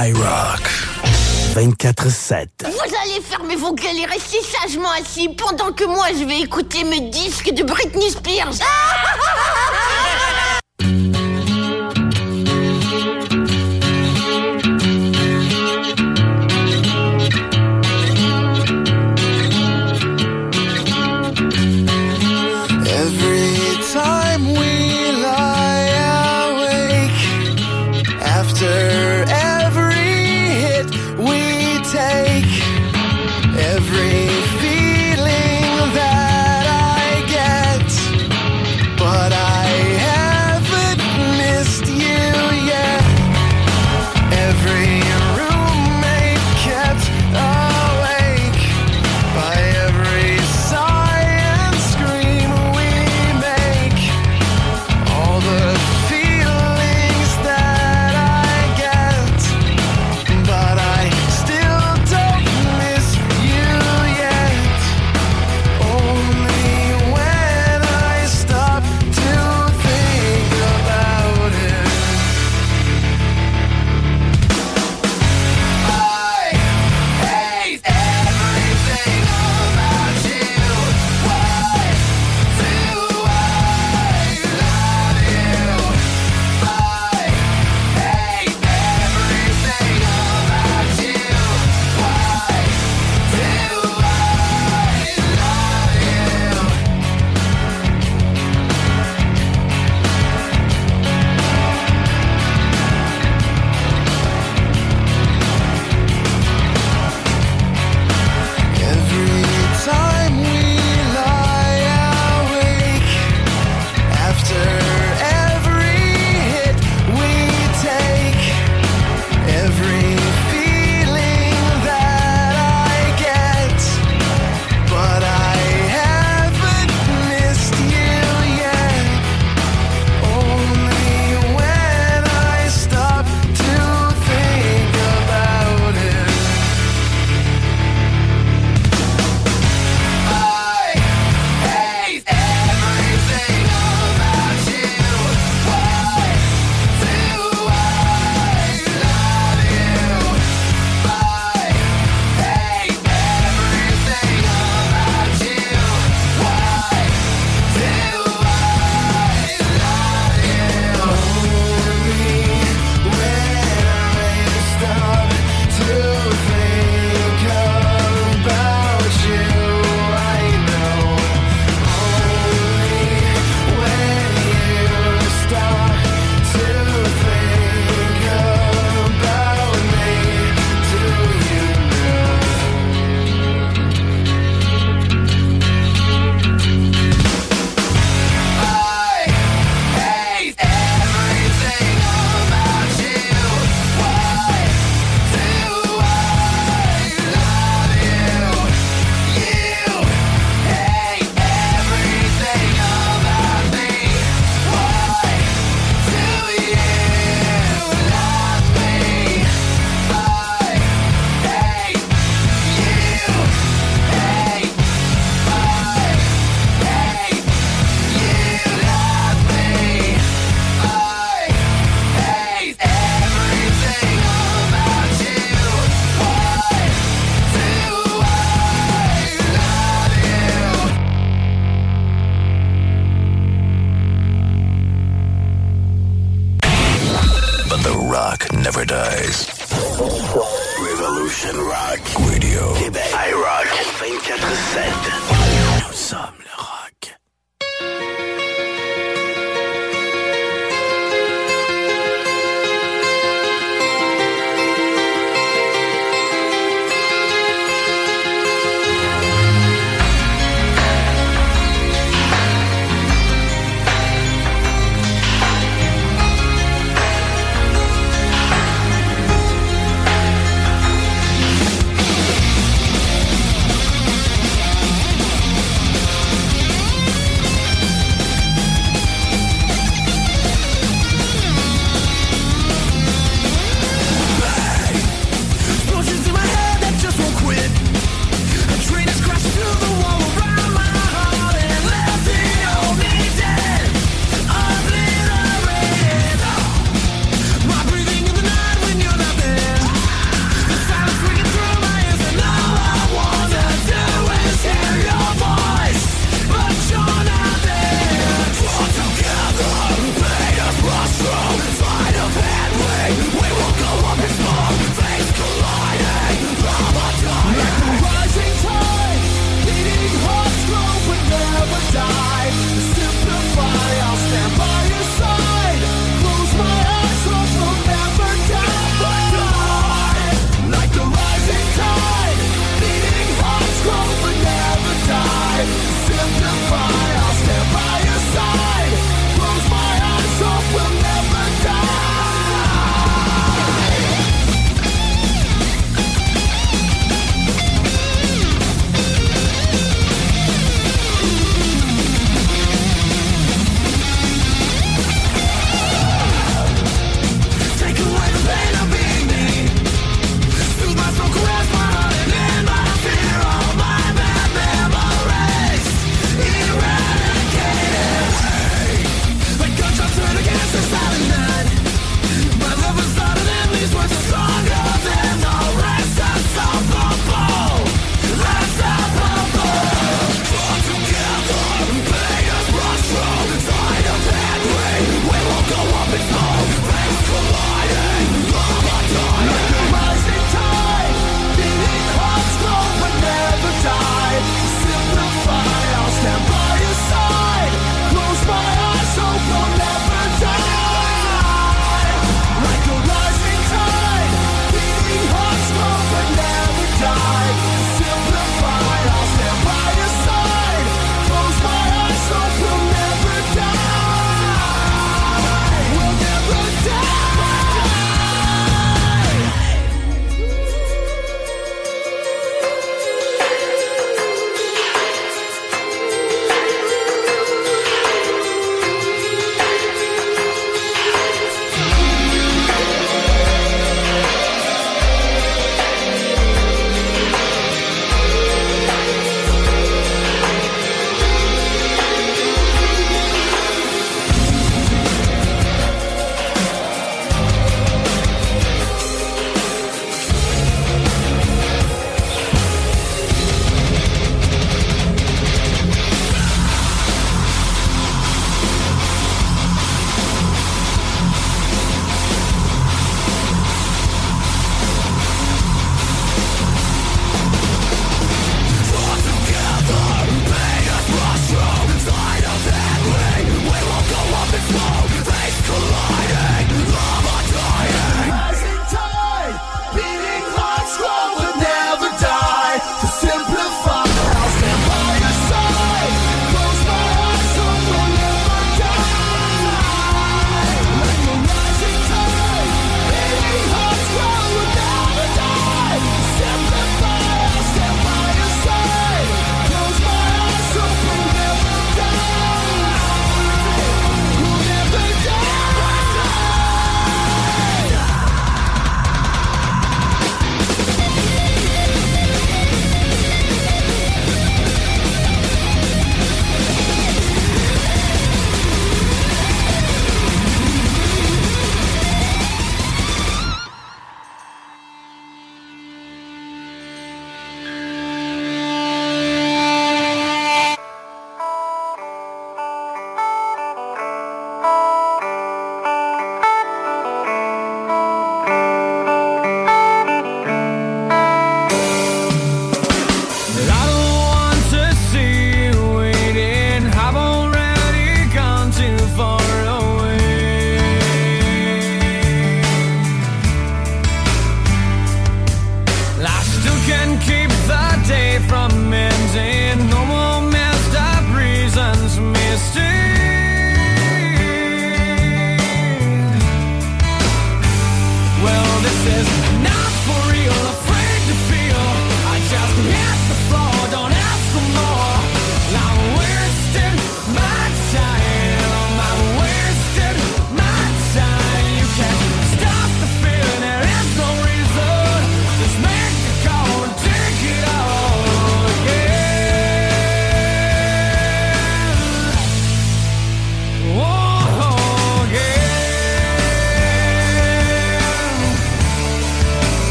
iRock 24-7. Vous allez fermer vos gueules et rester sagement assis pendant que moi je vais écouter mes disques de Britney Spears.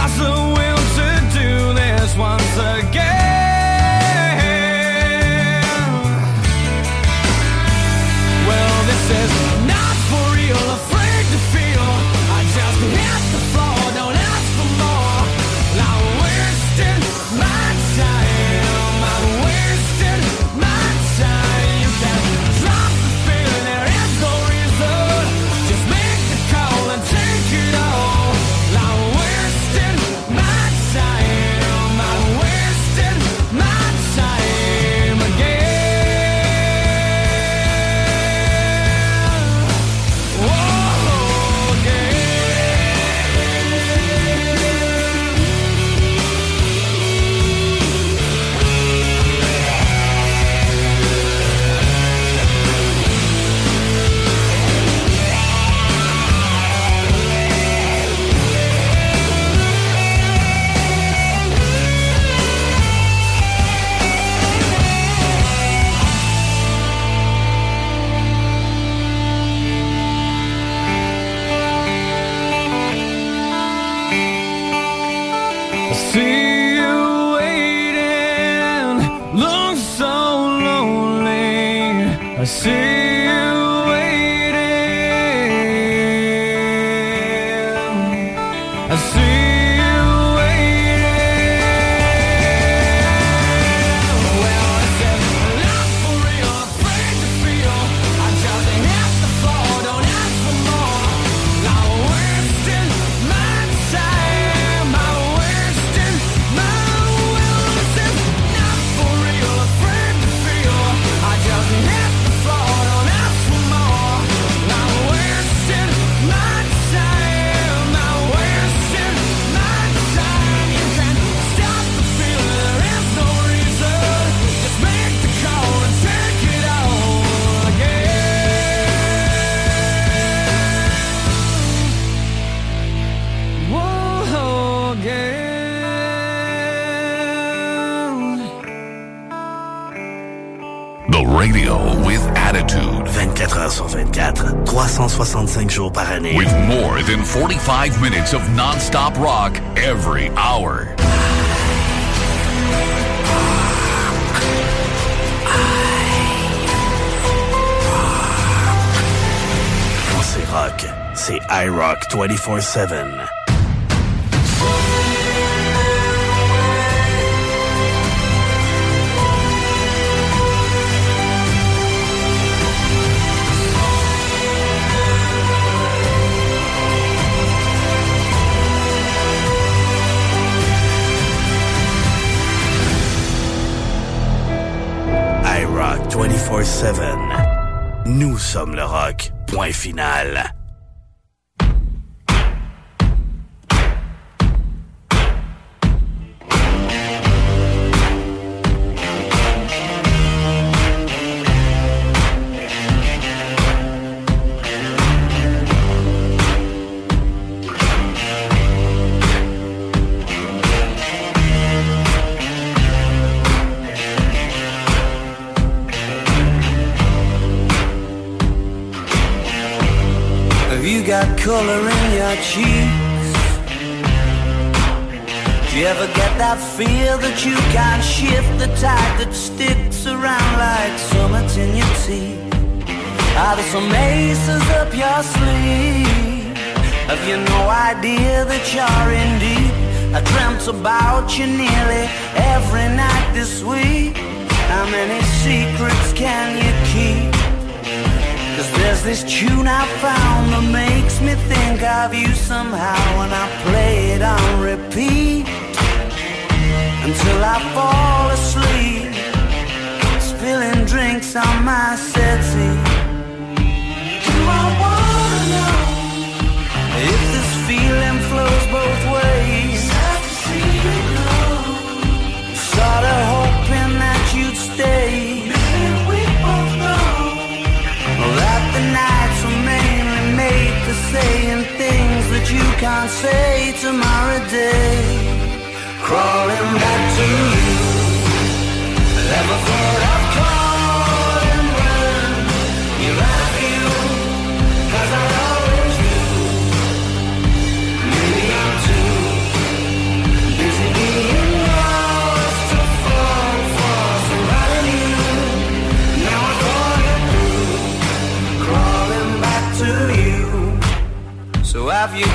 blossom 365 jours par année. With more than 45 minutes of non-stop rock every hour. Rock, c'est iRock 24-7. iRock 24-7. Nous sommes le rock. Point final. You no idea that you're in deep? I dreamt about you nearly every night this week. How many secrets can you keep? Cause there's this tune I found that makes me think of you somehow when I play it on repeat until I fall asleep, spilling drinks on my settee. both ways. Sad to see you go. Sorta hoping that you'd stay. Man, we both know that the nights were mainly made for saying things that you can't say tomorrow day. Crawling back to you. Never thought.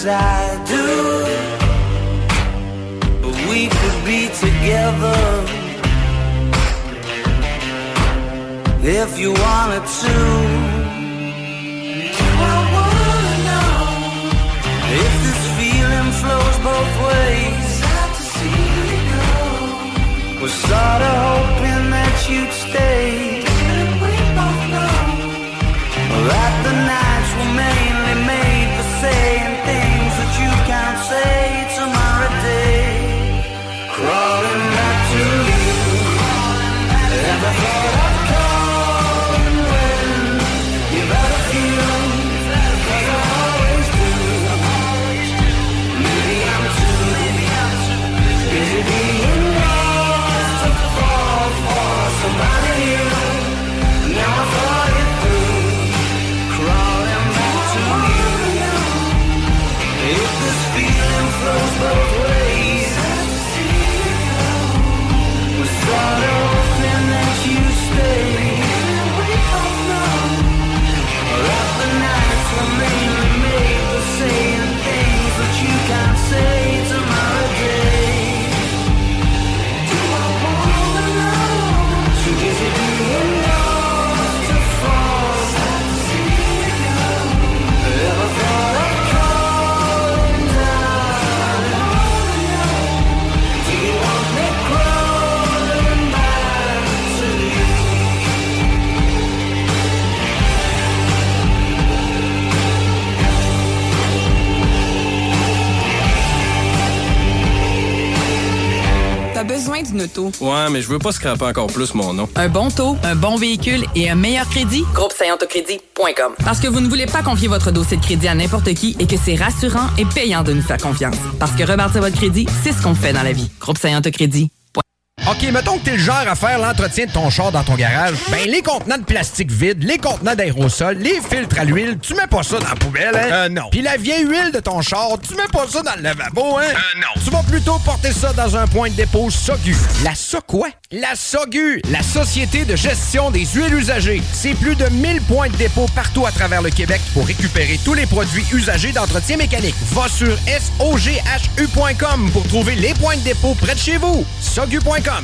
as I do. But we could be together if you wanted to. I wanna know if this feeling flows both ways. Was sorta hoping that you'd stay. Besoin d'une auto. Ouais, mais je veux pas scraper encore plus mon nom. Un bon taux, un bon véhicule et un meilleur crédit? Groupe Crédit.com. Parce que vous ne voulez pas confier votre dossier de crédit à n'importe qui et que c'est rassurant et payant de nous faire confiance. Parce que rebâtir votre crédit, c'est ce qu'on fait dans la vie. Groupe Crédit. OK, mettons que t'es le genre à faire l'entretien de ton char dans ton garage. Ben, les contenants de plastique vide, les contenants d'aérosol, les filtres à l'huile, tu mets pas ça dans la poubelle, hein? Euh, non. Puis la vieille huile de ton char, tu mets pas ça dans le lavabo, hein? Euh, non. Tu vas plutôt porter ça dans un point de dépôt SOGU. La SO quoi? La SOGU, la Société de gestion des huiles usagées. C'est plus de 1000 points de dépôt partout à travers le Québec pour récupérer tous les produits usagés d'entretien mécanique. Va sur SOGHU.com pour trouver les points de dépôt près de chez vous. SOGU.com.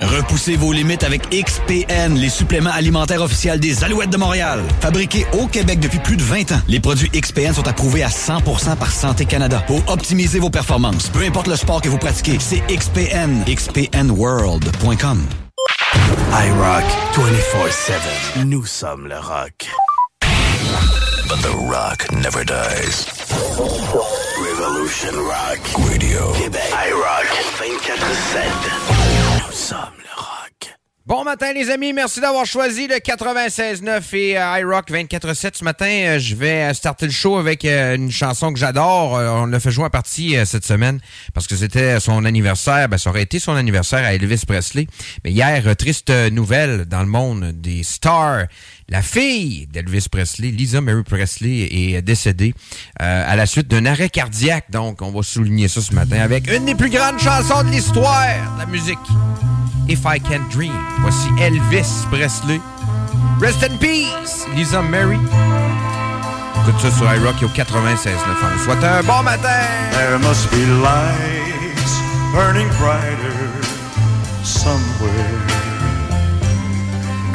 Repoussez vos limites avec XPN, les suppléments alimentaires officiels des Alouettes de Montréal. Fabriqués au Québec depuis plus de 20 ans, les produits XPN sont approuvés à 100% par Santé Canada pour optimiser vos performances. Peu importe le sport que vous pratiquez, c'est XPN. XPNWorld.com. iRock 24-7. Nous sommes le rock. But the rock never dies. Revolution Rock. Radio. Québec. iRock 24-7. Bon matin les amis, merci d'avoir choisi le 96.9 et euh, iRock 24.7 ce matin. euh, je vais euh, starter le show avec euh, une chanson que j'adore. On l'a fait jouer en partie cette semaine parce que c'était son anniversaire. Ben, ça aurait été son anniversaire à Elvis Presley. Mais hier, triste nouvelle dans le monde des stars. La fille d'Elvis Presley, Lisa Mary Presley, est décédée euh, à la suite d'un arrêt cardiaque. Donc, on va souligner ça ce matin avec une des plus grandes chansons de l'histoire de la musique. If I Can Dream. Voici Elvis Presley. Rest in peace, Lisa Mary. Écoute ça sur iRock au 96.9. On souhaite un bon matin. There must be lights burning brighter somewhere.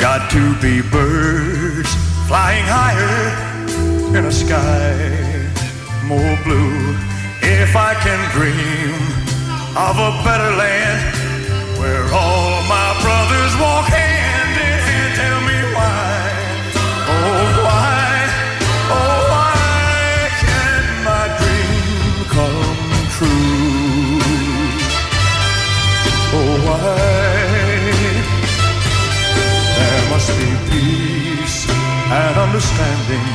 Got to be birds flying higher in a sky more blue. If I can dream of a better land where all my brothers walk hand and understanding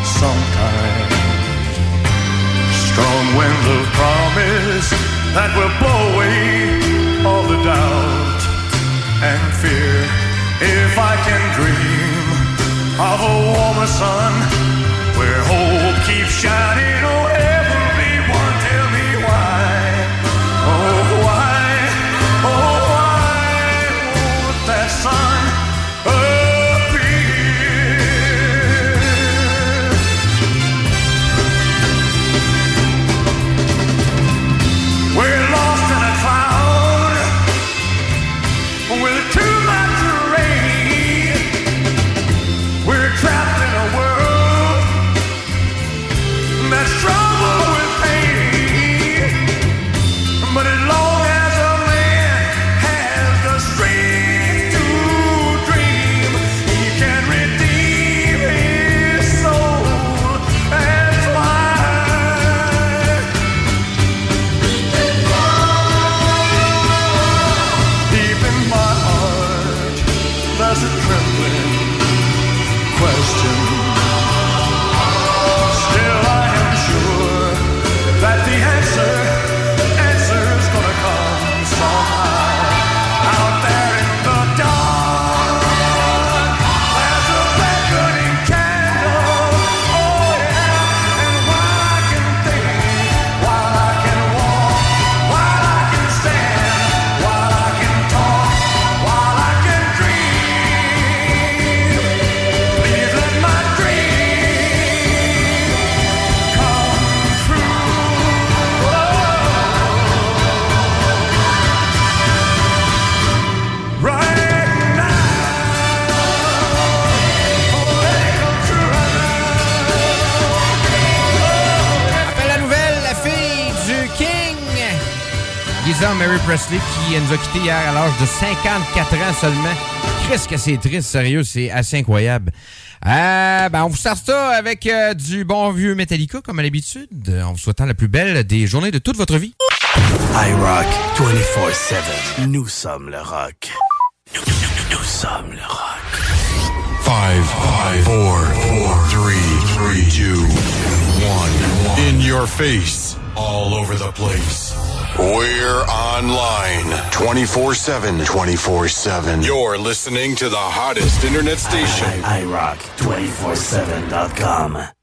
sometimes. Strong winds of promise that will blow away all the doubt and fear. If I can dream of a warmer sun where hope keeps shining, oh Lisa Mary Presley, qui nous a quittés hier à l'âge de 54 ans seulement. Qu'est-ce que c'est triste, sérieux, c'est assez incroyable. Euh, ben, on vous sort ça avec euh, du bon vieux Metallica, comme à l'habitude, en vous souhaitant la plus belle des journées de toute votre vie. iRock 24-7. Nous sommes le rock. Nous, nous- nous sommes le rock. Five, five, four, four, three, three, two, one. In your face, all over the place. We're online 24 7. 24 7. You're listening to the hottest internet station. iRock 247.com.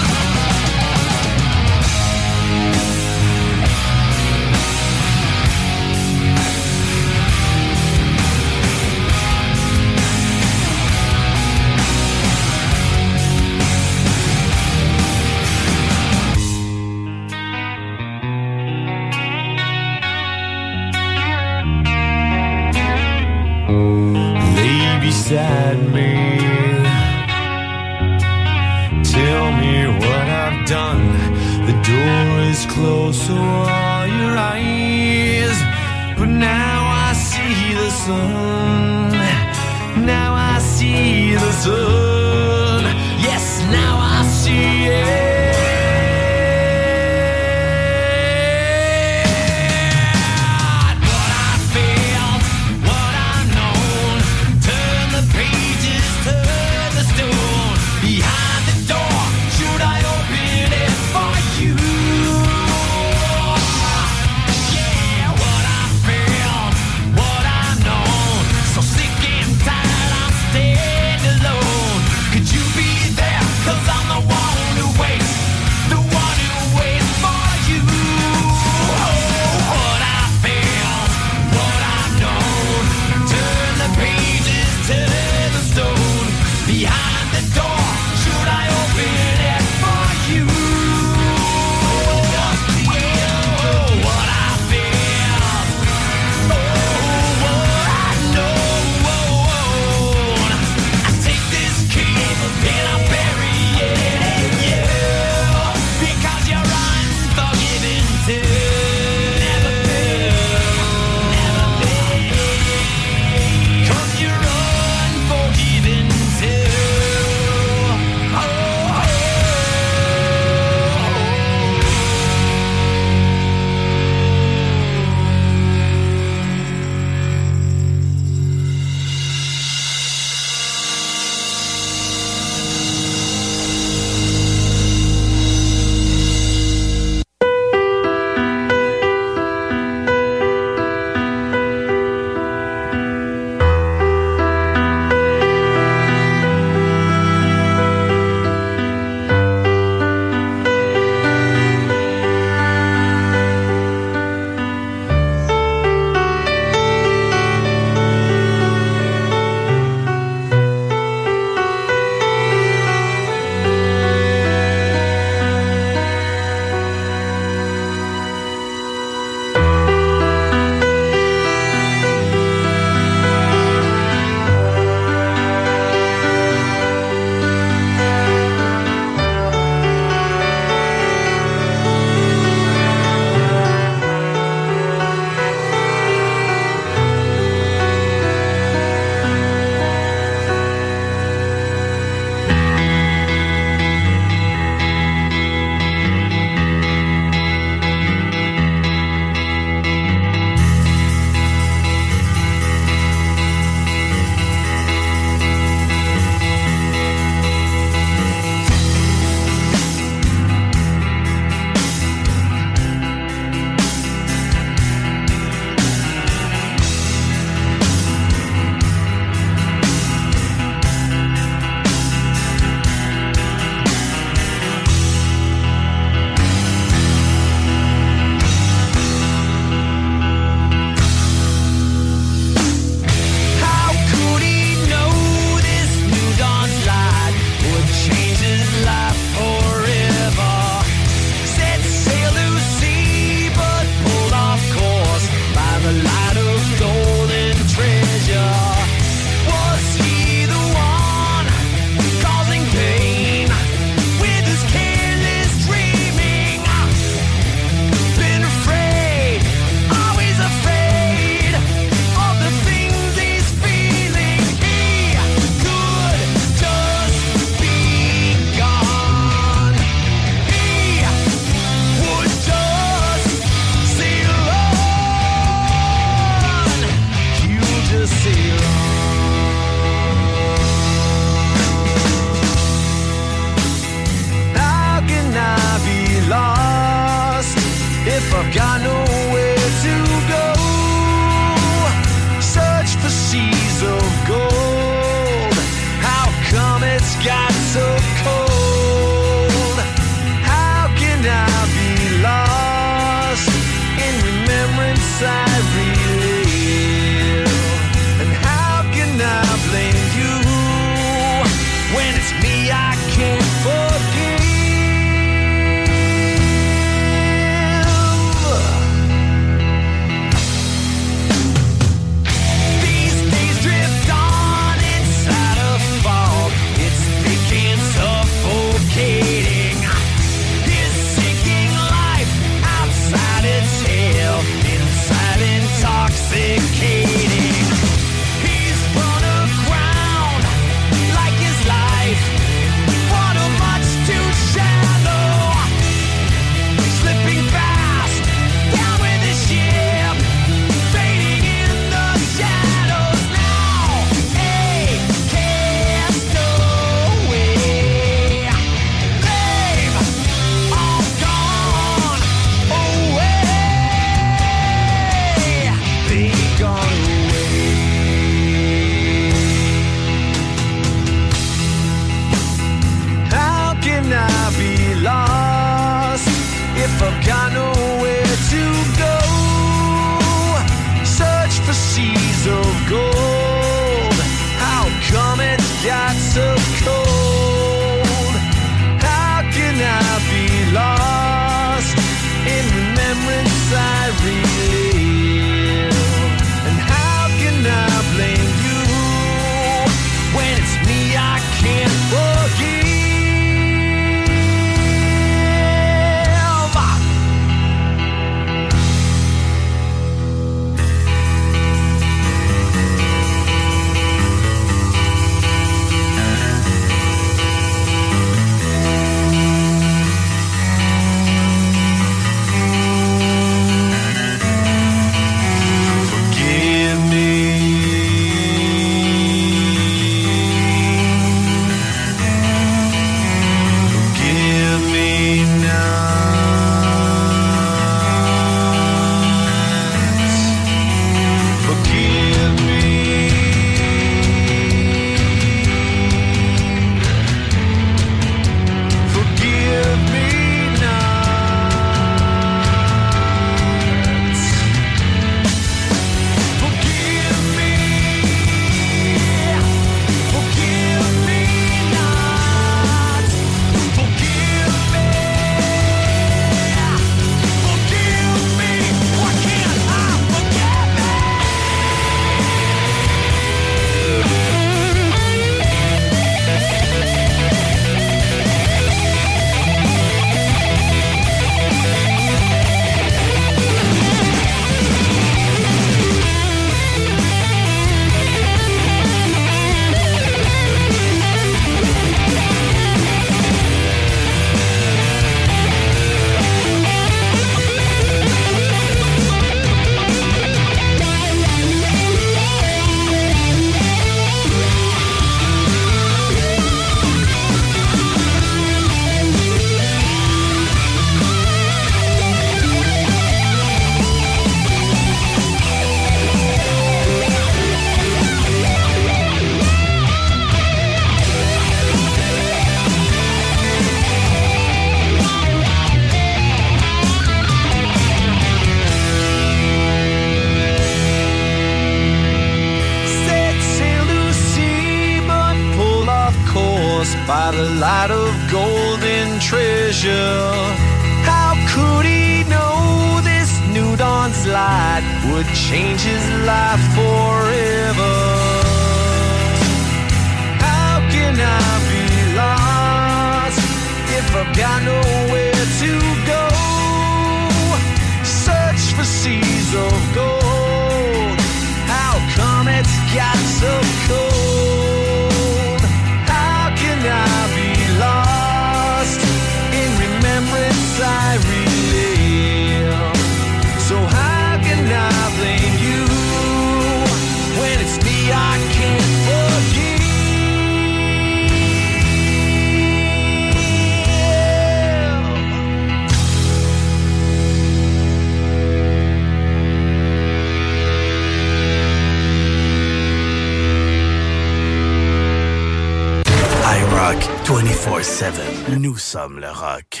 Nous sommes le rock.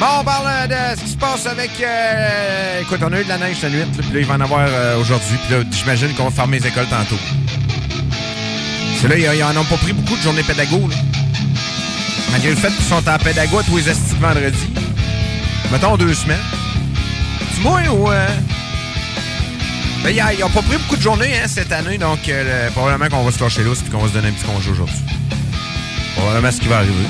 Bon, on parle de ce qui se passe avec. euh, écoute, on a eu de la neige cette nuit, là, puis là, il va en avoir euh, aujourd'hui, puis là, j'imagine qu'on va fermer les écoles tantôt. C'est là, ils, en ont pas pris beaucoup de journées pédago, là. Malgré le fait qu'ils sont en pédago tous les estis vendredi. Mettons deux semaines. Tu moi ou. Euh... Ben, ils, ils ont pas pris beaucoup de journées hein, cette année, donc euh, le- probablement qu'on va se lâcher l'os puis qu'on va se donner un petit congé aujourd'hui. Probablement ce qui va arriver.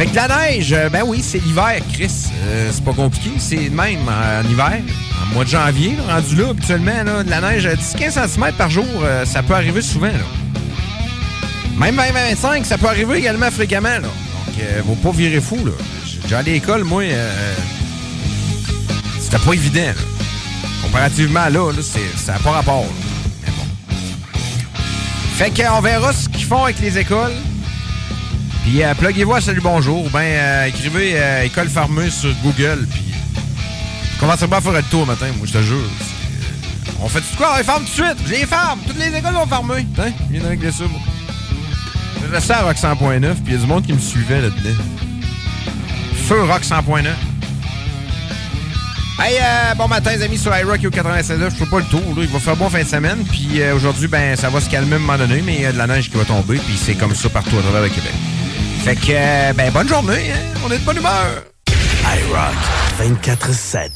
Fait que la neige, euh, ben oui, c'est l'hiver, Chris. Euh, c'est pas compliqué. C'est de même en hiver, en mois de janvier, rendu là, habituellement, de la neige à 10-15 cm par jour, euh, ça peut arriver souvent. Même 20-25, ça peut arriver également fréquemment. Là. Donc, euh, faut pas virer fou. Là. J'ai à l'école, moi, c'était pas évident. Comparativement là, là ça n'a pas rapport. Mais bon. Fait qu'on verra ce qu'ils font avec les écoles. Puis euh, pluguez-vous à Salut Bonjour. ou Ben, euh, écrivez euh, École Farmeuse sur Google. Puis commencez pas à faire le tour matin, moi, je te jure. Euh, On fait tout quoi? On les ferme tout de suite. Je les ferme. Toutes les écoles vont fermer. Hein? Je viens de régler ça, moi. Je à Rock 100.9, puis il y a du monde qui me suivait là-dedans. Feu Rock 100.9. Hey, bon matin, les amis, sur iRock au 96.9. Je fais pas le tour, là. Il va faire bon fin de semaine. Puis aujourd'hui, ben, ça va se calmer à un moment donné, mais il y a de la neige qui va tomber. Puis c'est comme ça partout à travers le Québec. Fait que, euh, ben, bonne journée, hein. On est de bonne humeur. iRock 24-7.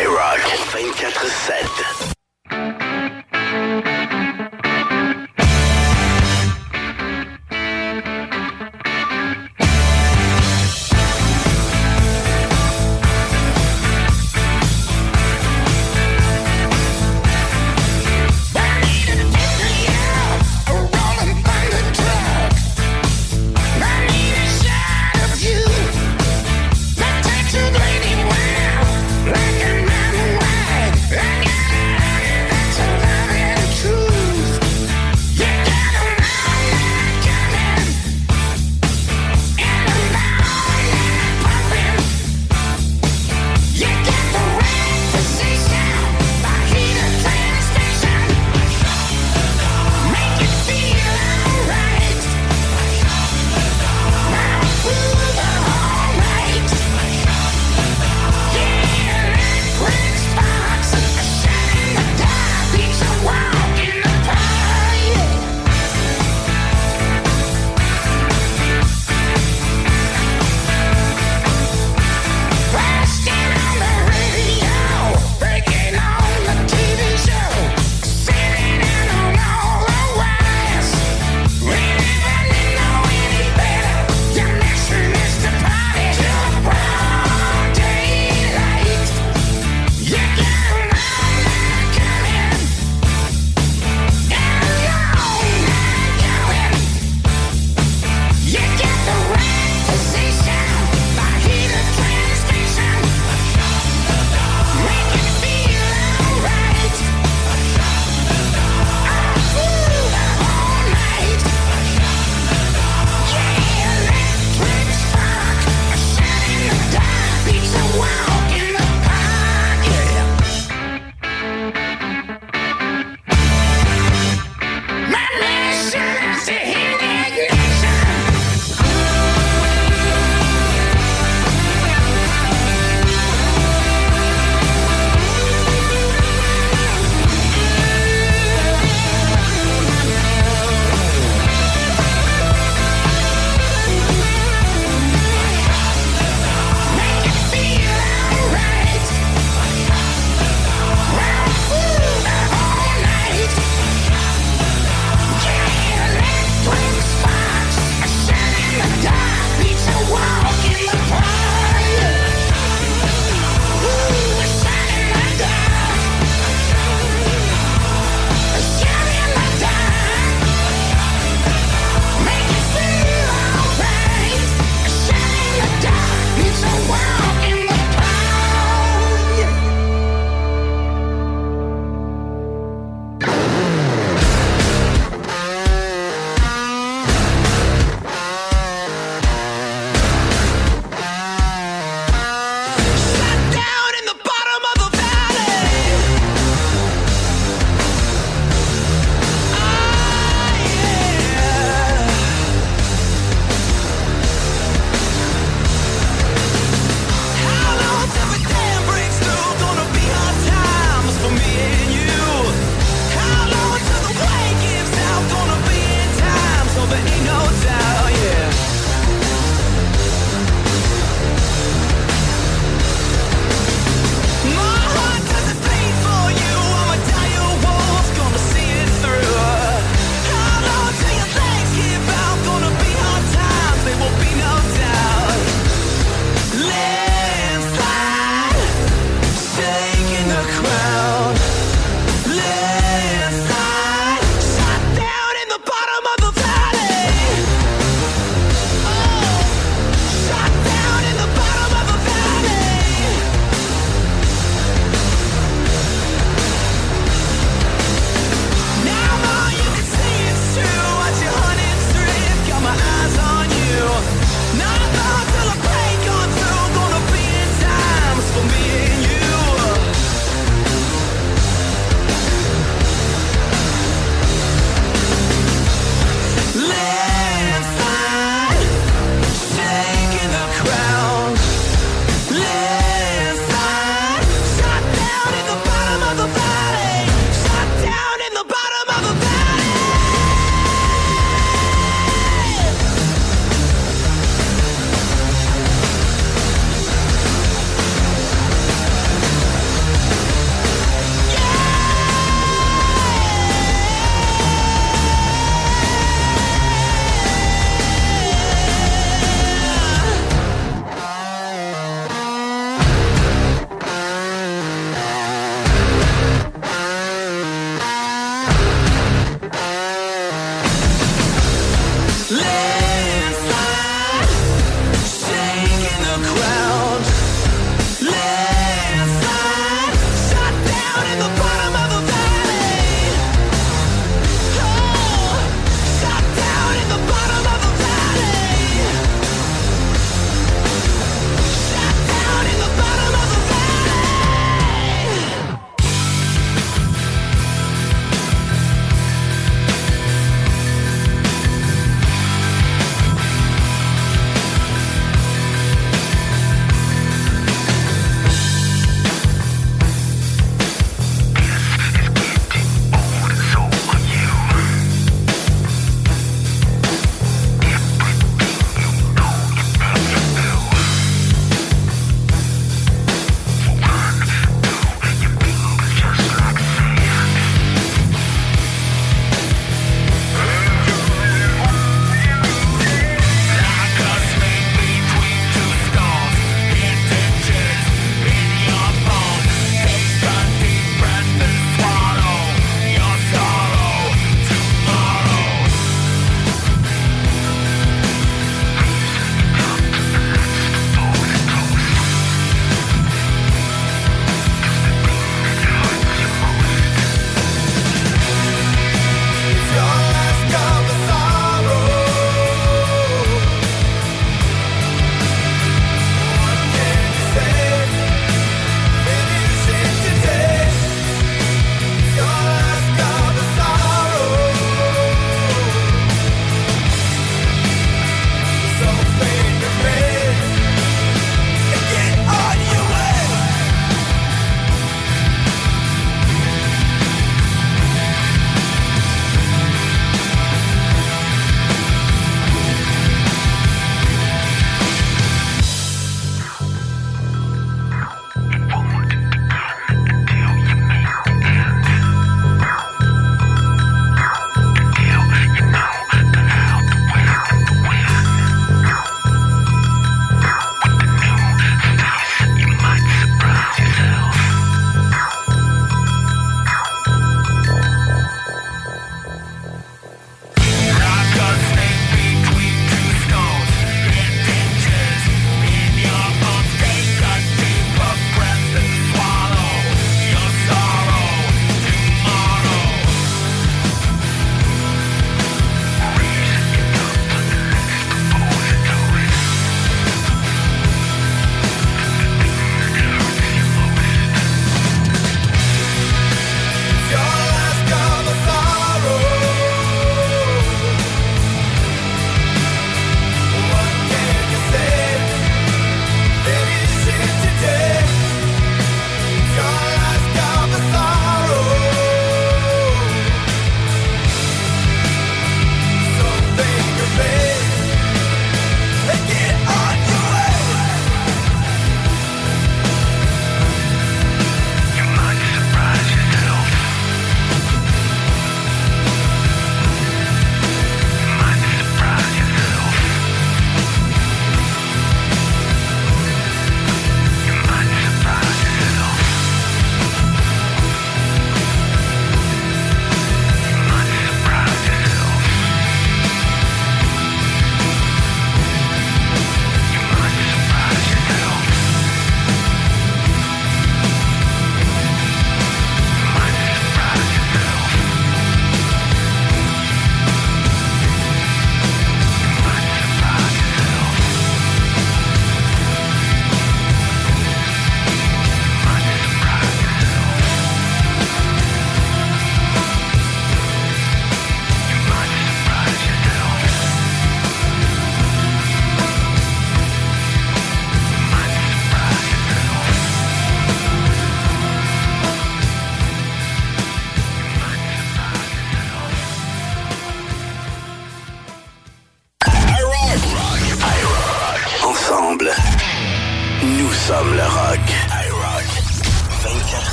IRock 24-7.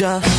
Just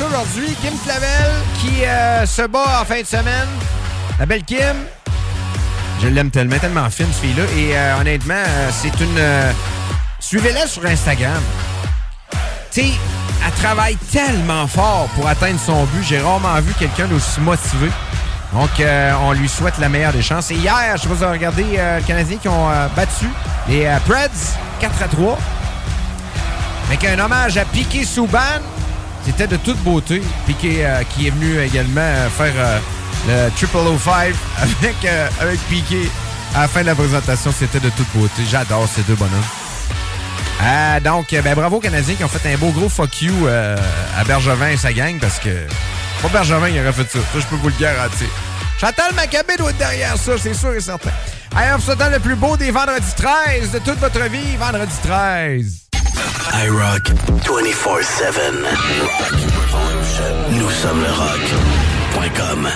aujourd'hui. Kim Clavel qui euh, se bat en fin de semaine. La belle Kim. Je l'aime tellement, tellement fine, cette fille-là. Et euh, honnêtement, euh, c'est une... Suivez-la sur Instagram. Tu sais, elle travaille tellement fort pour atteindre son but. J'ai rarement vu quelqu'un d'aussi motivé. Donc, on lui souhaite la meilleure des chances. Et hier, je vous avez regardé les Canadiens qui ont battu les Preds 4 à 3. Avec un hommage à Piqué Souban. C'était de toute beauté. Piqué euh, qui est venu également euh, faire euh, le Triple O5 avec, euh, avec Piqué à la fin de la présentation. C'était de toute beauté. J'adore ces deux bonhommes. Ah, donc, ben, bravo aux Canadiens qui ont fait un beau gros fuck you euh, à Bergevin et sa gang parce que pas Bergevin il aurait fait ça. Ça, je peux vous le garantir. Chantal Maccabé doit être derrière ça, c'est sûr et certain. Allez, on se le plus beau des vendredis 13 de toute votre vie, vendredi 13. iRock 24-7. Nous sommes le rock.com.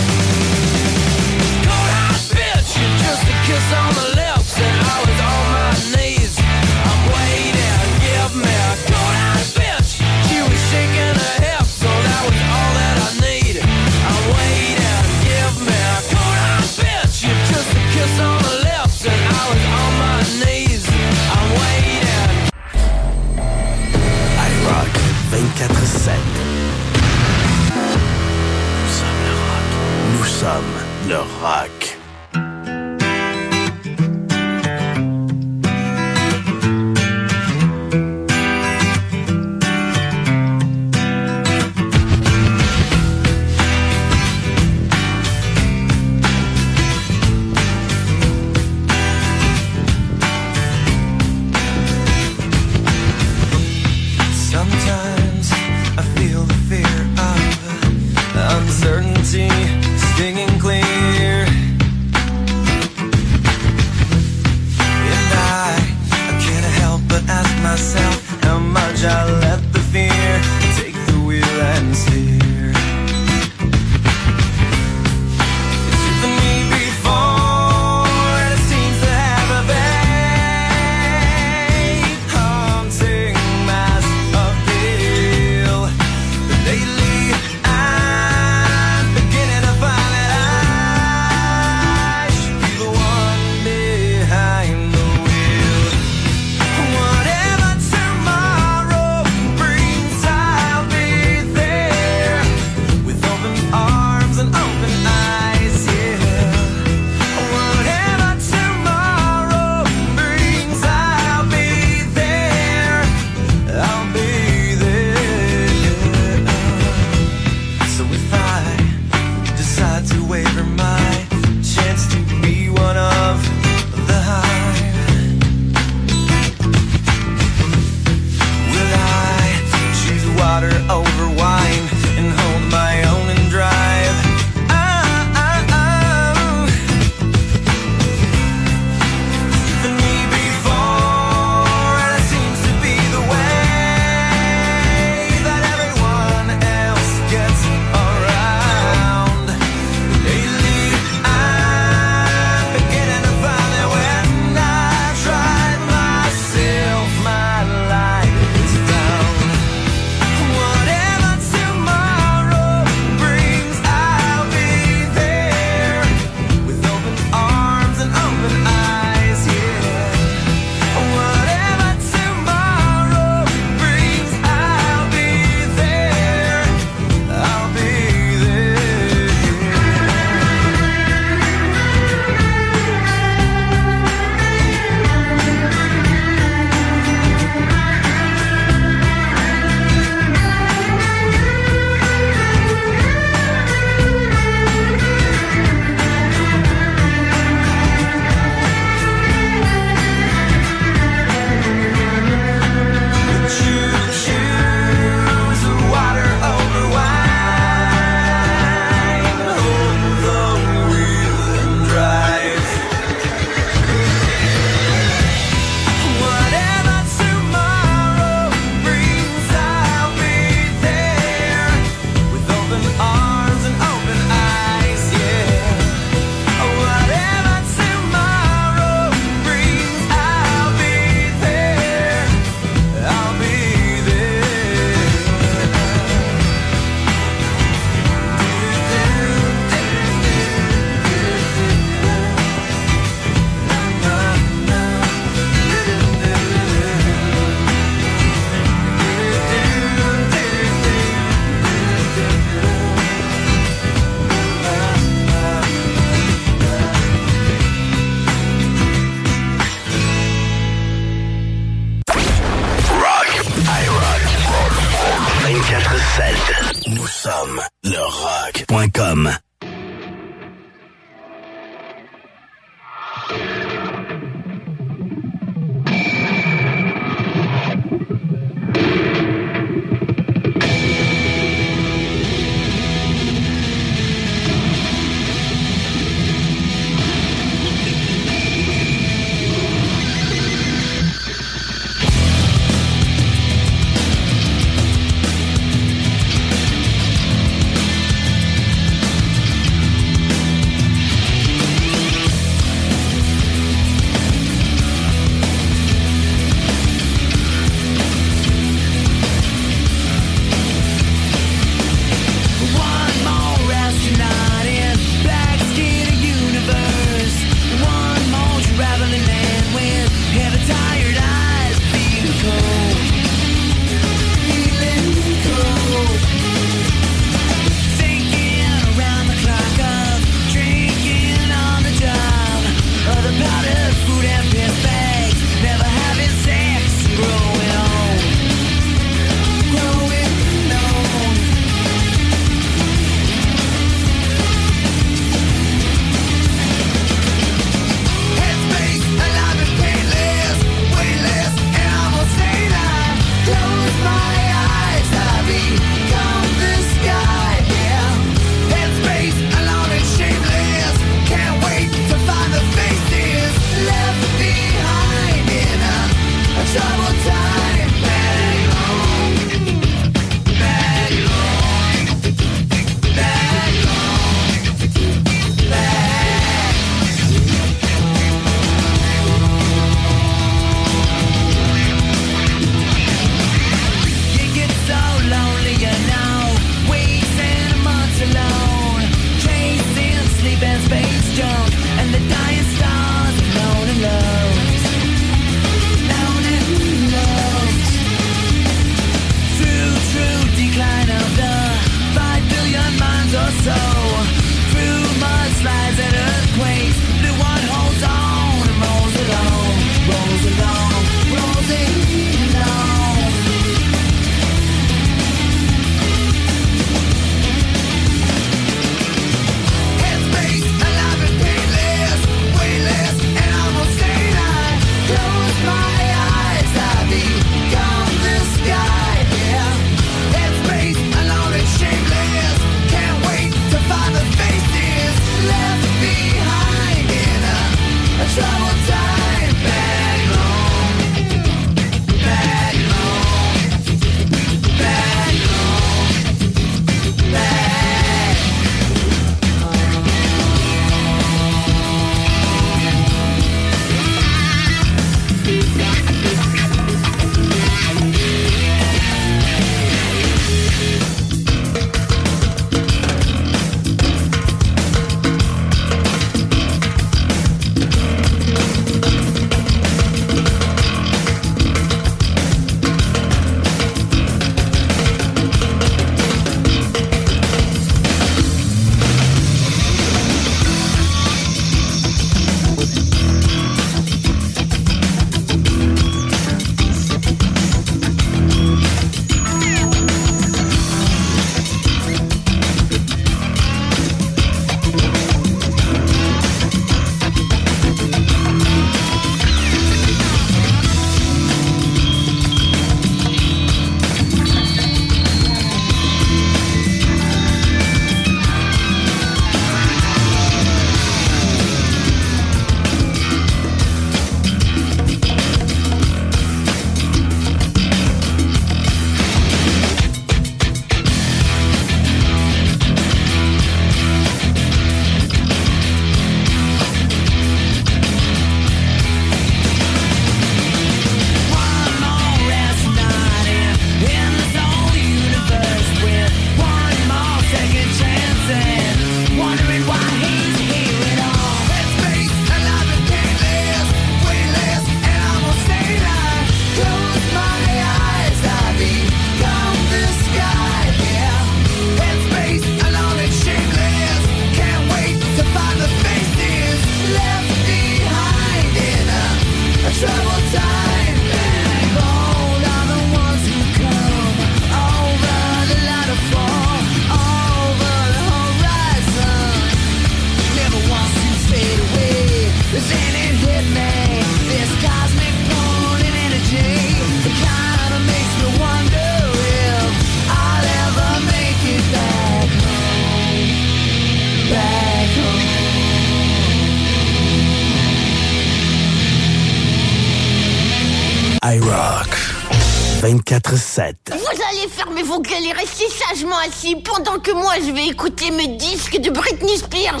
je vais écouter mes disques de Britney Spears.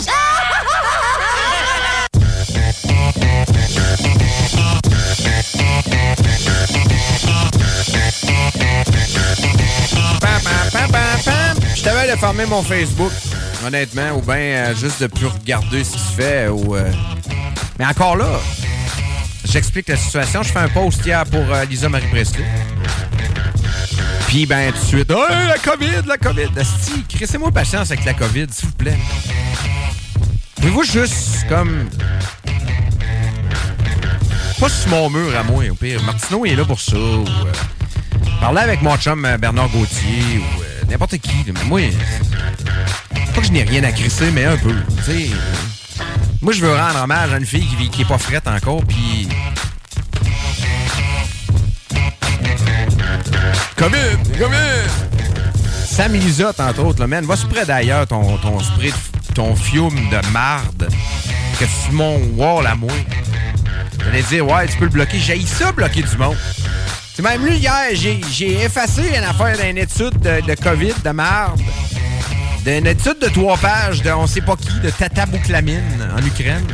Je t'avais de fermer mon Facebook, honnêtement, ou bien euh, juste de plus regarder ce qui se fait. Ou, euh, Mais encore là, j'explique la situation. Je fais un post hier pour euh, Lisa Marie Presley. Puis, ben, tout de suite, la COVID, la COVID. Crissez-moi patience avec la COVID, s'il vous plaît. Pouvez-vous juste, comme. Pas sur mon mur à moi, au pire. Martineau il est là pour ça. Ou, euh, parler avec mon chum euh, Bernard Gauthier ou euh, n'importe qui. Mais moi, pas que je n'ai rien à crisser, mais un peu. Tu sais. Moi, je veux rendre hommage à une fille qui, qui est pas frette encore, puis. COVID! COVID! Sam entre autres, là, man. Va se près d'ailleurs ton, ton spray, ton fiume de marde? Que tu mon wall à moi. J'allais dire, ouais, tu peux le bloquer. J'ai ça, bloquer du monde. C'est même lui, hier, j'ai effacé une affaire d'une étude de, COVID, de marde. D'une étude de trois pages de on sait pas qui, de tatabouclamine en Ukraine.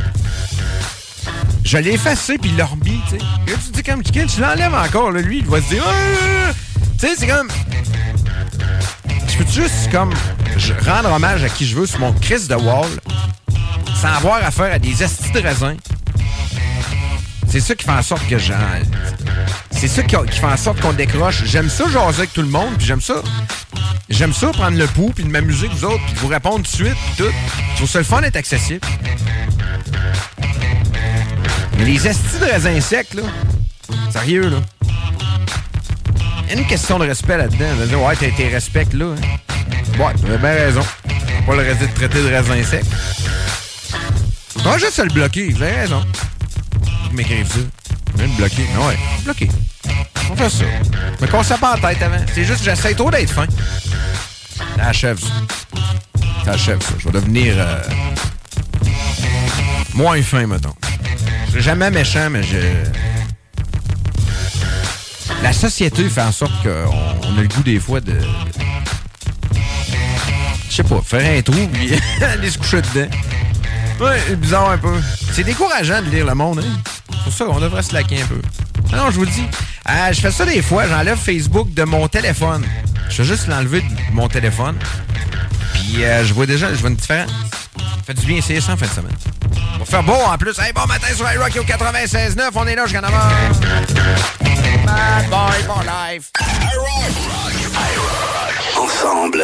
Je l'ai effacé, puis il l'a tu sais. Tu dis comme, tu l'enlèves encore, là, lui, il va se dire, Ah! tu sais, c'est comme. Juste, comme, je- rendre hommage à qui je veux sur mon Chris de Wall, sans avoir affaire à des astis de raisin. C'est ça qui fait en sorte que j'en. C'est ça qui, fait en sorte qu'on décroche. J'aime ça jaser avec tout le monde, puis j'aime ça. J'aime ça prendre le pouls, puis de m'amuser avec vous autres, puis de vous répondre tout de suite, puis tout. Je trouve le fun d'être accessible. Mais les astis de raisins secs, là, sérieux, là. Il y a une question de respect là-dedans. Ouais, t'es, respectes là. hein. Ouais, t'avais bien raison. Pas le de traiter de raisin sec. On va juste le bloquer, vous avez raison. Vous m'écrivez ça. Viens de bloquer. Mais ouais, bloquer. On fait ça. Mais qu'on s'en pas en tête avant. C'est juste que j'essaie trop d'être fin. Ça achève ça. Achève ça. Je vais devenir euh, moins fin, mettons. Je serai jamais méchant, mais je. La société fait en sorte qu'on on a le goût des fois de. Je sais pas, faire un trou puis aller se coucher dedans. Ouais, bizarre un peu. C'est décourageant de lire le monde, hein. C'est pour ça qu'on devrait se laquer un peu. Ah non, je vous dis. Ah, je fais ça des fois, j'enlève Facebook de mon téléphone. Je fais juste l'enlever de mon téléphone. Puis euh, je vois déjà, je vois une différence. Fait du bien essayer ça en fin de semaine. On va faire beau en plus. Hey, bon matin sur iRock au 96.9. On est là jusqu'en avant. Bad boy for life. Ensemble,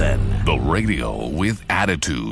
24 7. The radio with attitude.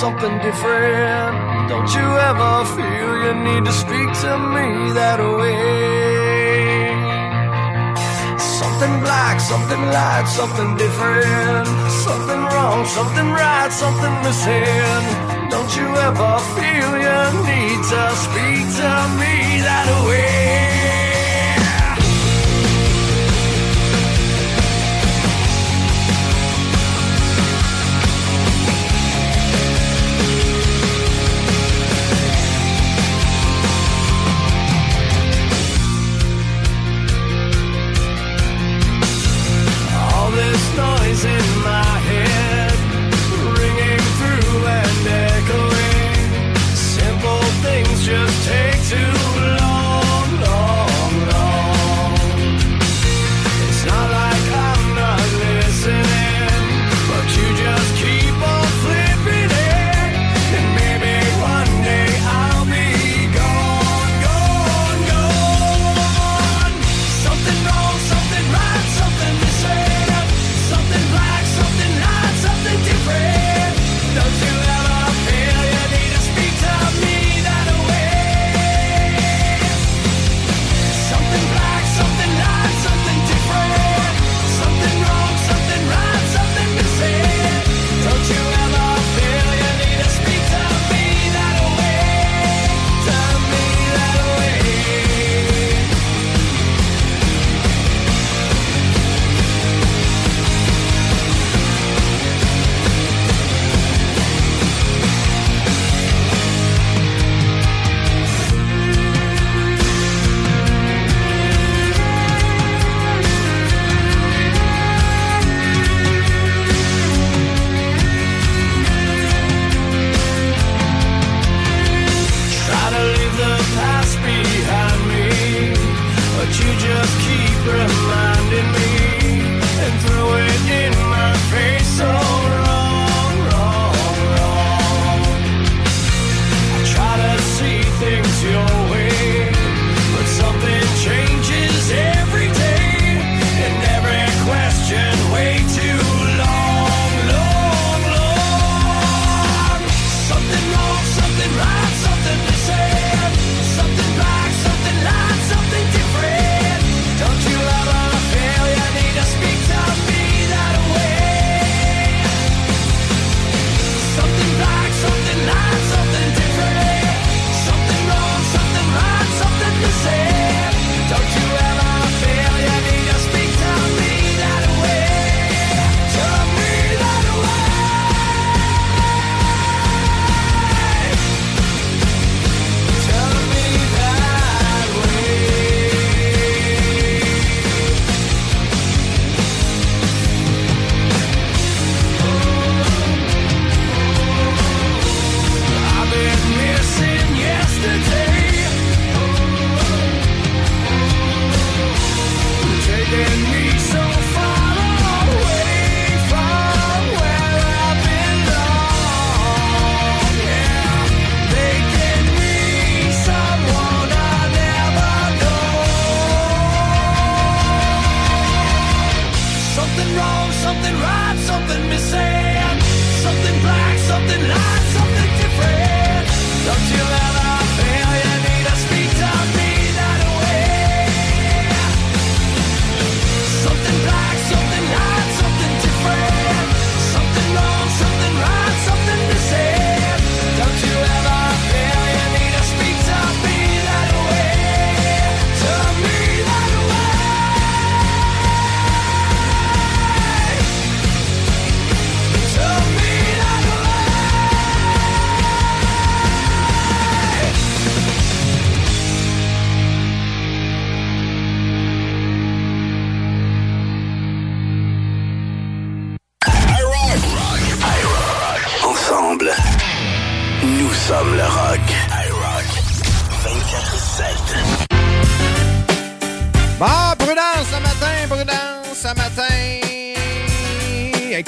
something different. Don't you ever feel you need to speak to me that way? Something black, something light, something different. Something wrong, something right, something missing. Don't you ever feel you need to speak to me that way?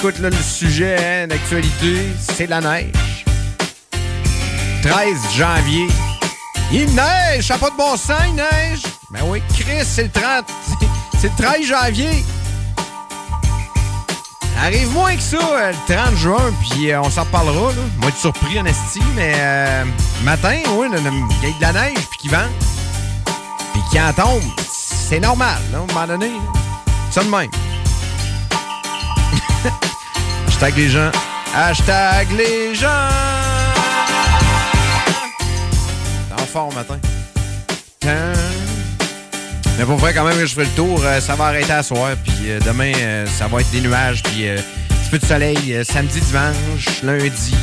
écoute, le sujet, hein, d'actualité, c'est la neige. 13 janvier. Il neige! Ça pas de bon sens, il neige! Ben oui, Chris, c'est le 30. C'est le 13 janvier. Arrive moins que ça, euh, le 30 juin, puis euh, on s'en reparlera. Là. Moi, être surpris, en mais euh, matin, oui, il y a de la neige, puis qui vente, puis qui en tombe. C'est normal, là, à un moment donné. Là. Ça de même. Hashtag les gens. Hashtag les gens. En forme matin. Tan. Mais pour vrai, quand même, je fais le tour, euh, ça va arrêter à soir. Puis euh, demain, euh, ça va être des nuages. Puis un petit peu de soleil. samedi, dimanche, lundi.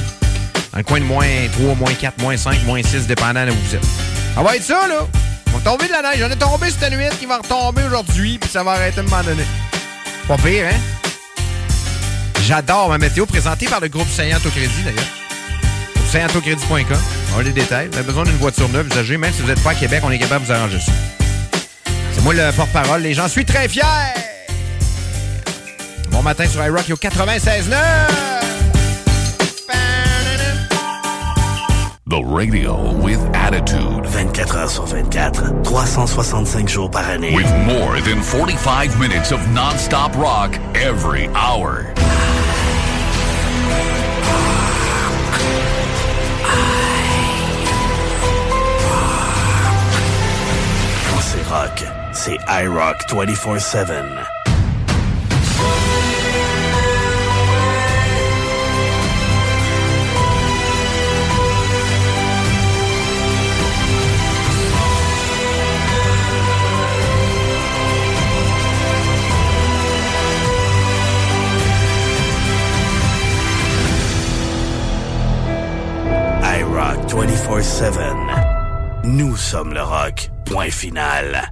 Dans le coin de moins 3, moins 4, moins 5, moins 6, dépendant de où vous êtes. Ça va être ça, là. On va tomber de la neige. J'en ai tombé cette nuit qui va retomber aujourd'hui. Puis ça va arrêter à un moment donné. Pas pire, hein? J'adore ma météo présentée par le groupe Saillant au crédit, d'ailleurs. On a les détails. Vous avez besoin d'une voiture neuve usagée. Même si vous n'êtes pas à Québec, on est capable de vous arranger ça. C'est moi le porte-parole et j'en suis très fier. Bon matin sur iRock, il y a 96.9. The radio with attitude. 24 heures sur 24, 365 jours par année. With more than 45 minutes of non-stop rock every hour. C'est iRock 24-7. iRock 24-7. Nous sommes le rock. Point final.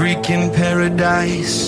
Freaking paradise.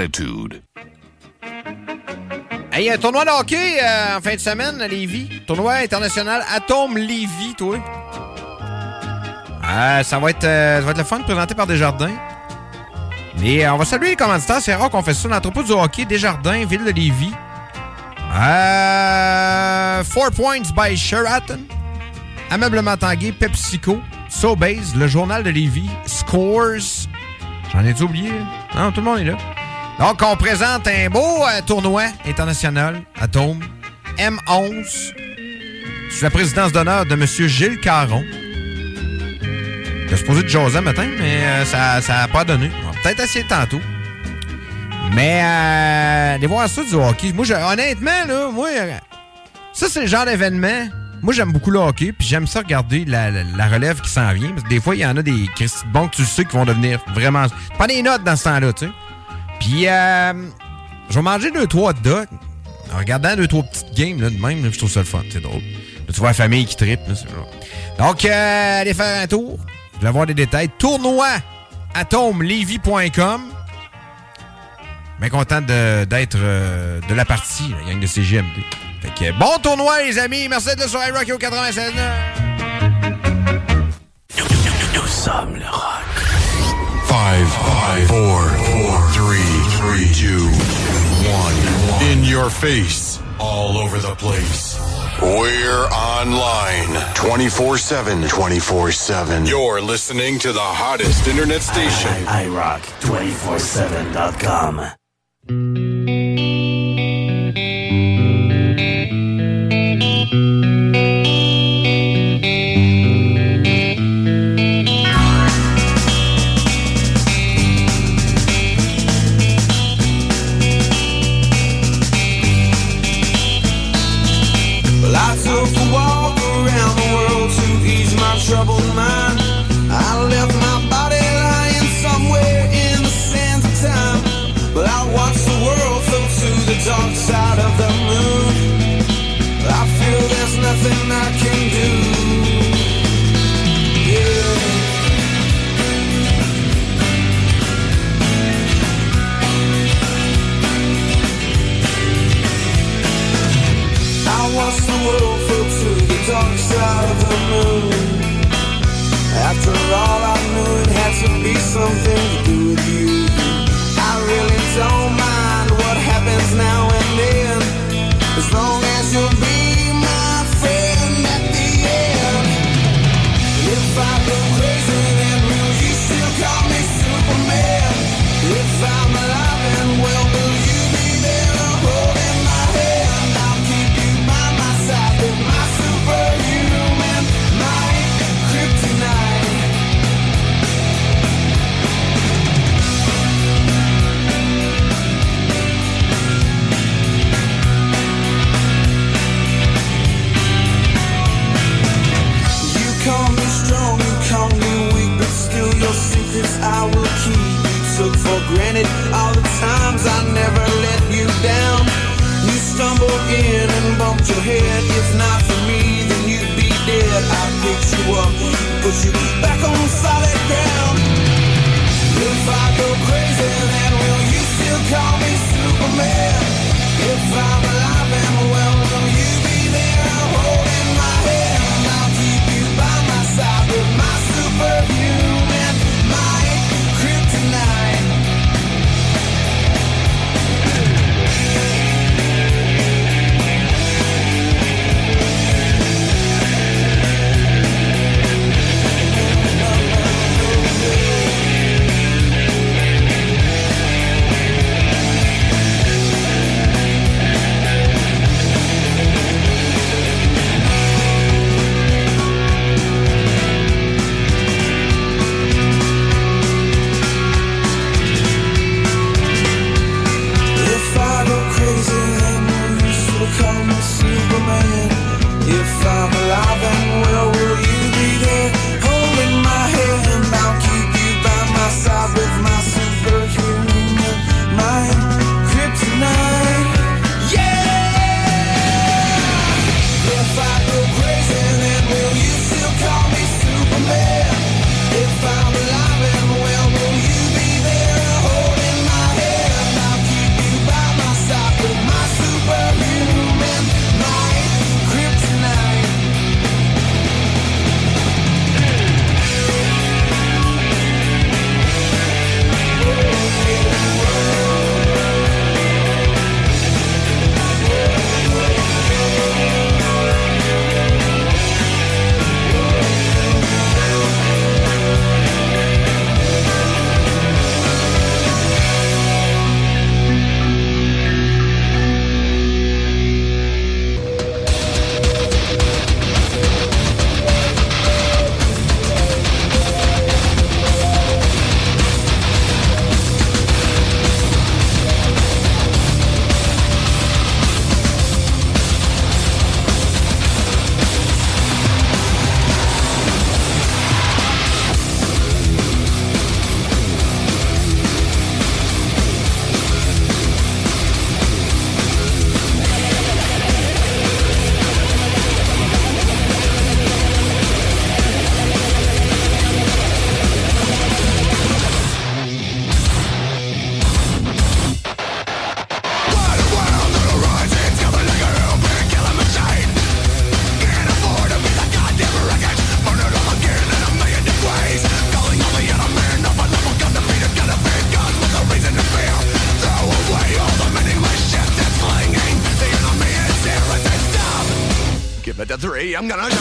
Attitude. Il y a un tournoi de hockey euh, en fin de semaine à Lévis. Tournoi international Atome Lévis, toi. Euh, ça, va être, euh, ça va être le fun présenté par Desjardins. Mais euh, on va saluer les commanditaires. C'est rare qu'on fait ça. L'entrepôt du hockey, Desjardins, Ville de Lévis. Four Points by Sheraton. Ameublement Tanguay, PepsiCo, Sobase, le journal de Lévis, Scores. J'en ai oublié. Non, tout le monde est là. Donc, on présente un beau euh, tournoi international, Atome, M11, sous la présidence d'honneur de M. Gilles Caron. A supposé de un matin, mais euh, ça n'a pas donné. On va peut-être essayer tantôt. Mais, euh, allez voir ça du hockey. Moi, je- honnêtement, là, moi, euh, ça, c'est le genre d'événement. Moi, j'aime beaucoup le hockey, puis j'aime ça regarder la, relève qui s'en vient. Parce que des fois, il y en a des bons que tu sais qui vont devenir vraiment. Pas des notes dans ce temps-là, tu sais. Puis, euh, je vais manger deux, trois dogs en regardant deux, trois petites games, là, de même. je trouve ça le fun. C'est drôle. Là, tu vois la famille qui tripe. C'est. Donc, euh, allez faire un tour. Vous voulez avoir des détails. Tournoi atomelevy.com. Bien content de- d'être euh, de la partie, la gang de CGMD. Fait que bon tournoi, les amis. Merci d'être là sur iRock au 96. Nous sommes le rock. Five, five, four, four, three, three, two, one. In your face, all over the place. We're online 24 7. 24 7. You're listening to the hottest internet station. I, I, I rock 24 7.com. something to do. granted all the times I never let you down. You stumbled in and bumped your head. If not for me, then you'd be dead. I picked you up, put you back on solid ground. If I go crazy, then will you still call me Superman? If I'm alive and well. I'm gonna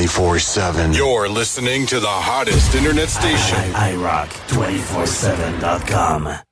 24 7. You're listening to the hottest internet station. I, I, I rock 24 7.com.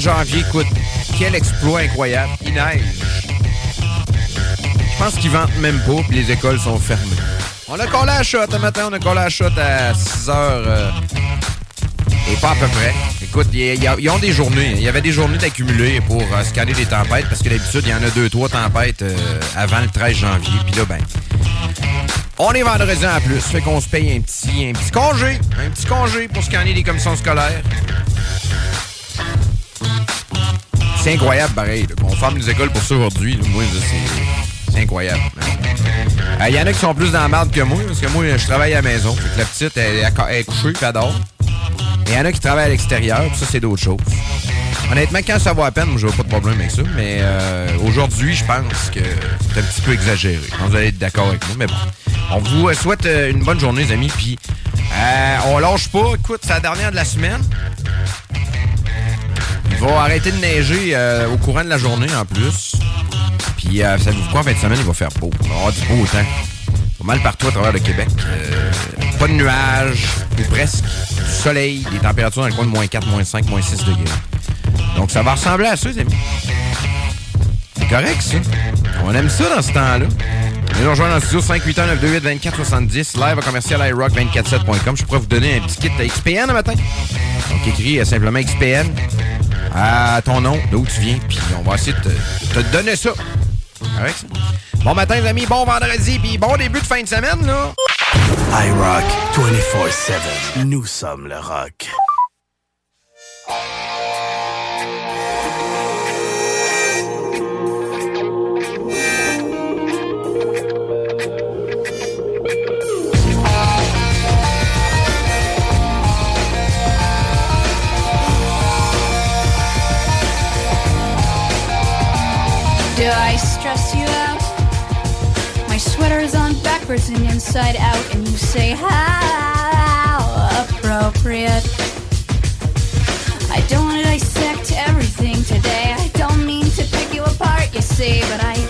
janvier. Écoute, quel exploit incroyable. Il neige. Je pense qu'ils ventent même pas, puis les écoles sont fermées. On a collé à la shot un matin, on a collé à la shot à 6 heures. Euh, et pas à peu près. Écoute, ils ont des journées. Hein. Il y avait des journées d'accumuler pour euh, scanner les tempêtes, parce que d'habitude, il y en a deux, trois tempêtes euh, avant le 13 janvier. Puis là, ben, on est vendredi en plus, fait qu'on se paye un petit, un petit congé, un petit congé pour scanner les commissions scolaires. Incroyable, pareil. qu'on ferme les écoles pour ça aujourd'hui. Moi, c'est, incroyable. Il y en a qui sont plus dans la merde que moi, parce que moi, je travaille à la maison. La petite, elle, elle- est couchée, puis elle dort. Il y en a qui travaillent à l'extérieur, ça, c'est d'autres choses. Honnêtement, quand ça va à peine, moi, j'ai pas de problème avec ça. Mais euh, aujourd'hui, je pense que c'est un petit peu exagéré. Vous allez être d'accord avec moi, mais bon. On vous souhaite euh, une bonne journée, les amis. Puis, euh, on lâche pas. Écoute, c'est la dernière de la semaine. Va arrêter de neiger euh, au courant de la journée, en plus. Puis, euh, savez-vous quoi, en fin de semaine, il va faire beau. Il va du beau temps. Pas mal partout à travers le Québec. Euh, pas de nuages, ou presque. Du soleil, des températures dans le coin de moins 4, moins 5, moins 6 degrés. Donc, ça va ressembler à ça, les amis. C'est correct, ça. On aime ça dans ce temps-là. Venez nous rejoindre dans le studio 581-928-2470, live à commercial iRock247.com. Je pourrais vous donner un petit kit à XPN un matin. Donc, écris euh, simplement XPN à ton nom, d'où tu viens, puis on va essayer de te, te donner ça. Correct, ça? Bon matin, les amis, bon vendredi, puis bon début de fin de semaine, là. iRock 24-7. Nous sommes le rock. I stress you out? My sweater's on backwards and inside out, and you say, How appropriate. I don't want to dissect everything today. I don't mean to pick you apart, you see, but I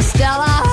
Stella.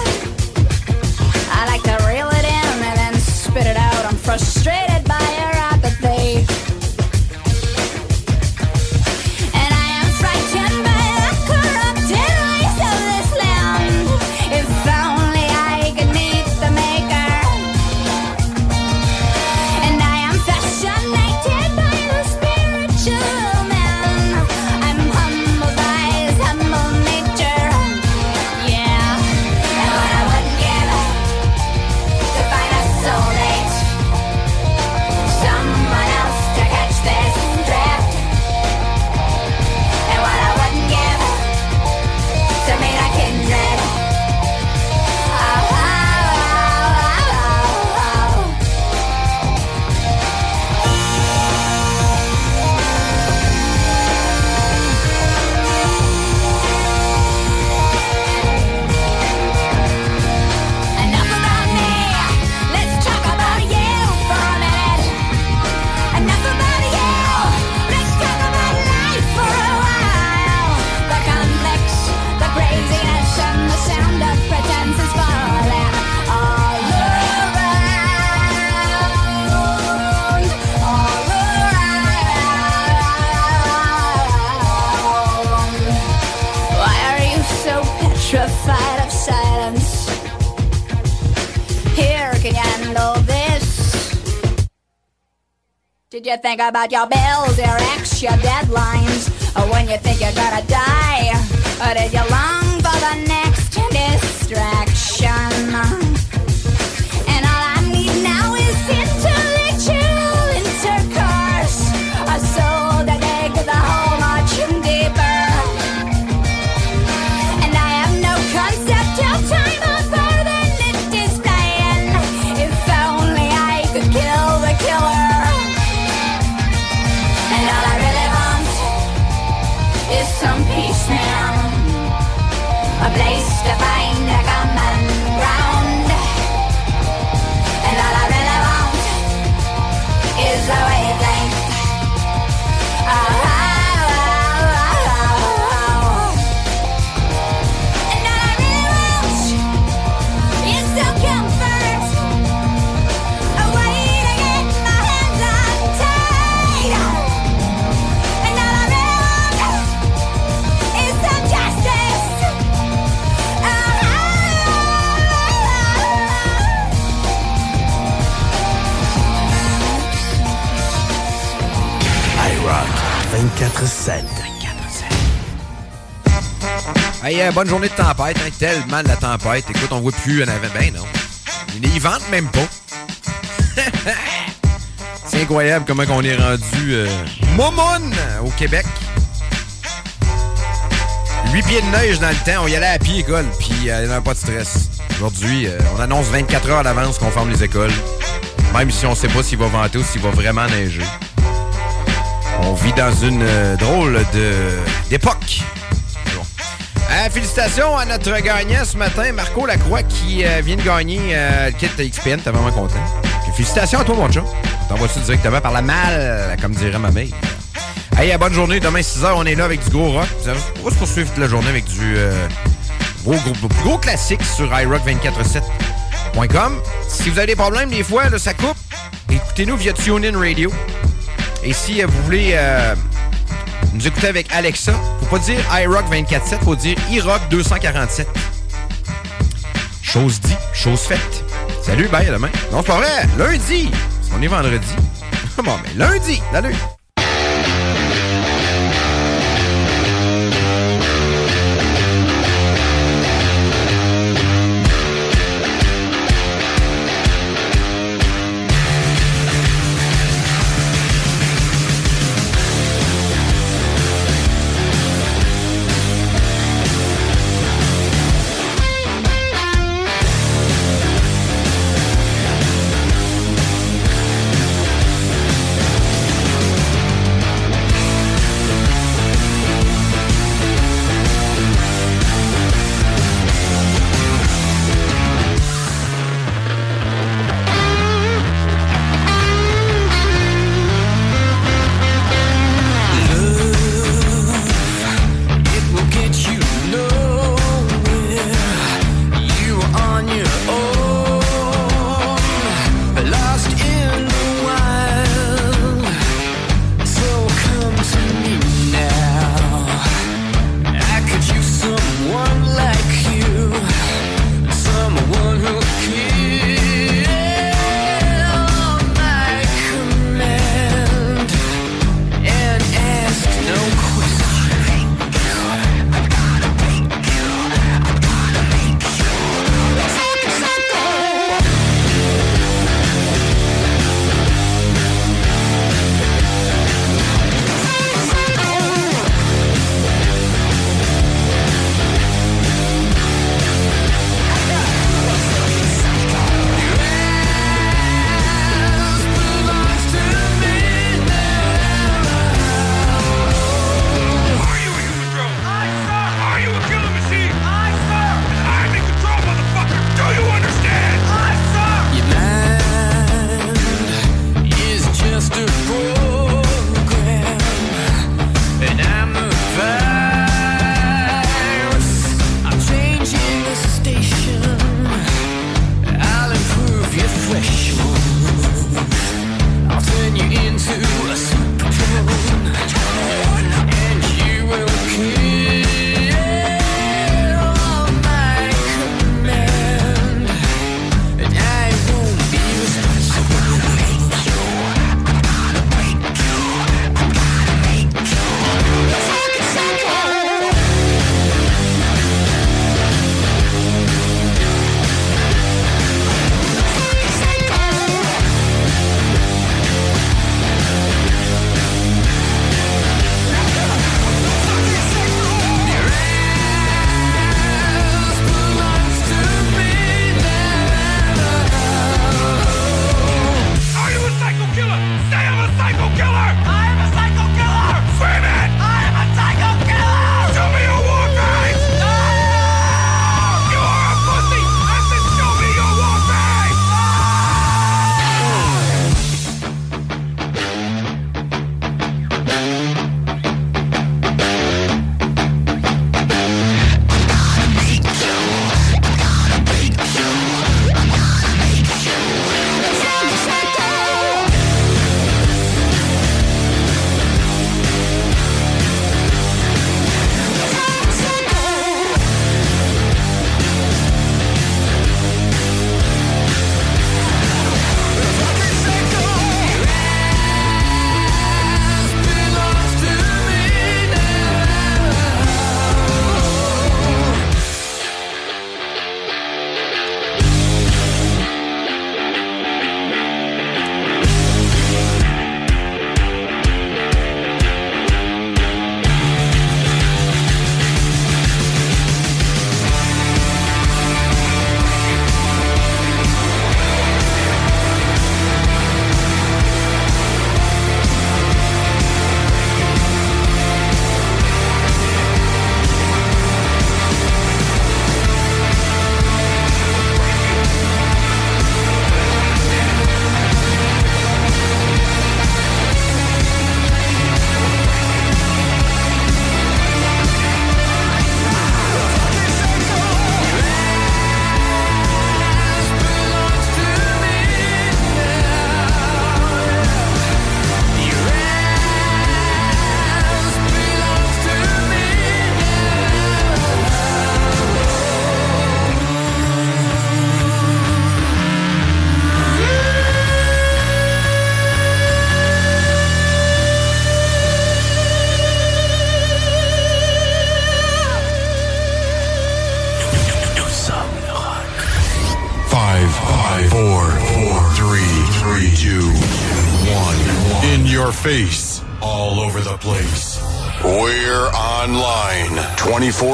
You think about your bills, your ex, your deadlines? Or when you think you're gonna die? Or did you long for the next distraction? 24-7. Hey, euh, bonne journée de tempête, hein, tellement de la tempête. Écoute, on voit plus en avant. Ben non? Ils ventent même pas. C'est incroyable comment on est rendu euh, momoun au Québec. 8 pieds de neige dans le temps, on y allait à pied école, puis euh, il n'y avait pas de stress. Aujourd'hui, euh, on annonce 24 heures à l'avance qu'on ferme les écoles, même si on ne sait pas s'il va venter ou s'il va vraiment neiger. On vit dans une euh, drôle de d'époque. Bon. Euh, félicitations à notre gagnant ce matin, Marco Lacroix, qui euh, vient de gagner le kit XPN. T'es vraiment content. Félicitations à toi, mon chat. T'envoies ça directement par la malle, comme dirait ma mère. Hey, bonne journée. Demain, 6h, on est là avec du gros rock. On va se poursuivre toute la journée avec du gros, gros, gros classique sur iRock247.com. Si vous avez des problèmes, des fois, là, ça coupe. Écoutez-nous via TuneIn Radio. Et si euh, vous voulez euh, nous écouter avec Alexa, faut pas dire iRock247, faut dire iRock247. Chose dit, chose faite. Salut, bye, à demain. Non, c'est pas vrai. Lundi. On est vendredi. bon, mais lundi. Salut.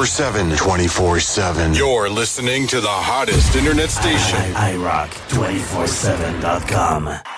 24 7. 24 7. You're listening to the hottest internet station. iRock247.com.